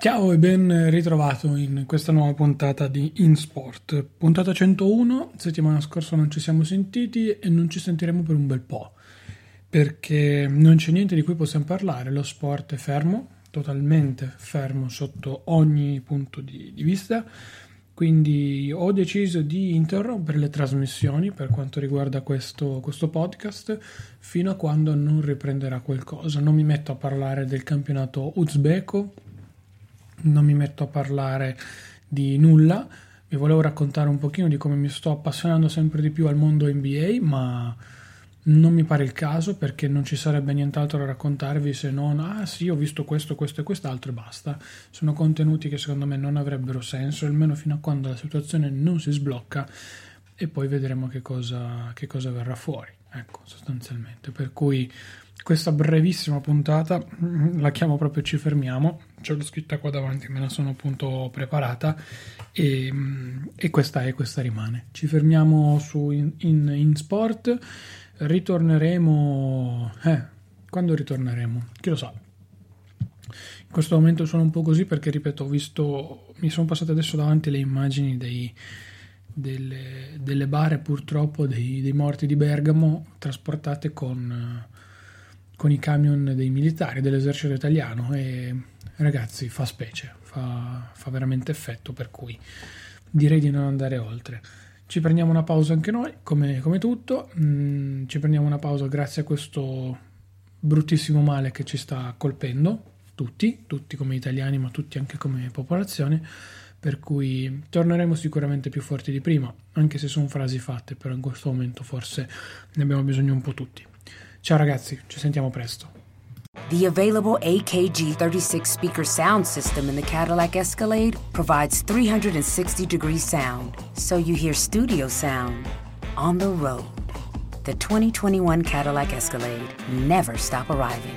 Ciao e ben ritrovato in questa nuova puntata di InSport. Puntata 101, settimana scorsa non ci siamo sentiti e non ci sentiremo per un bel po', perché non c'è niente di cui possiamo parlare, lo sport è fermo, totalmente fermo sotto ogni punto di, di vista, quindi ho deciso di interrompere le trasmissioni per quanto riguarda questo, questo, podcast fino a quando non riprenderà qualcosa. Non mi metto a parlare del campionato uzbeko non mi metto a parlare di nulla, vi volevo raccontare un pochino di come mi sto appassionando sempre di più al mondo NBA, ma non mi pare il caso perché non ci sarebbe nient'altro da raccontarvi se non ah sì ho visto questo, questo e quest'altro e basta. Sono contenuti che secondo me non avrebbero senso, almeno fino a quando la situazione non si sblocca e poi vedremo che cosa, che cosa verrà fuori. Ecco, sostanzialmente. Per cui questa brevissima puntata la chiamo proprio Ci fermiamo. Ce l'ho scritta qua davanti, me la sono appunto preparata e, e questa è, questa rimane. Ci fermiamo su in, in, in sport, ritorneremo... Eh, quando ritorneremo? Chi lo sa? In questo momento sono un po' così perché, ripeto, ho visto, mi sono passate adesso davanti le immagini dei, delle, delle, bare purtroppo dei, dei, morti di Bergamo trasportate con, con, i camion dei militari dell'esercito italiano. E ragazzi fa specie, fa, fa veramente effetto per cui direi di non andare oltre. Ci prendiamo una pausa anche noi, come, come tutto, mm, ci prendiamo una pausa grazie a questo bruttissimo male che ci sta colpendo, tutti, tutti come italiani ma tutti anche come popolazione per cui torneremo sicuramente più forti di prima, anche se sono frasi fatte, però in questo momento forse ne abbiamo bisogno un po' tutti. Ciao ragazzi, ci sentiamo presto. The available AKG 36 speaker sound system in the Cadillac Escalade provides 360 degree sound, so you hear studio sound on the road. The 2021 Cadillac Escalade never stop arriving.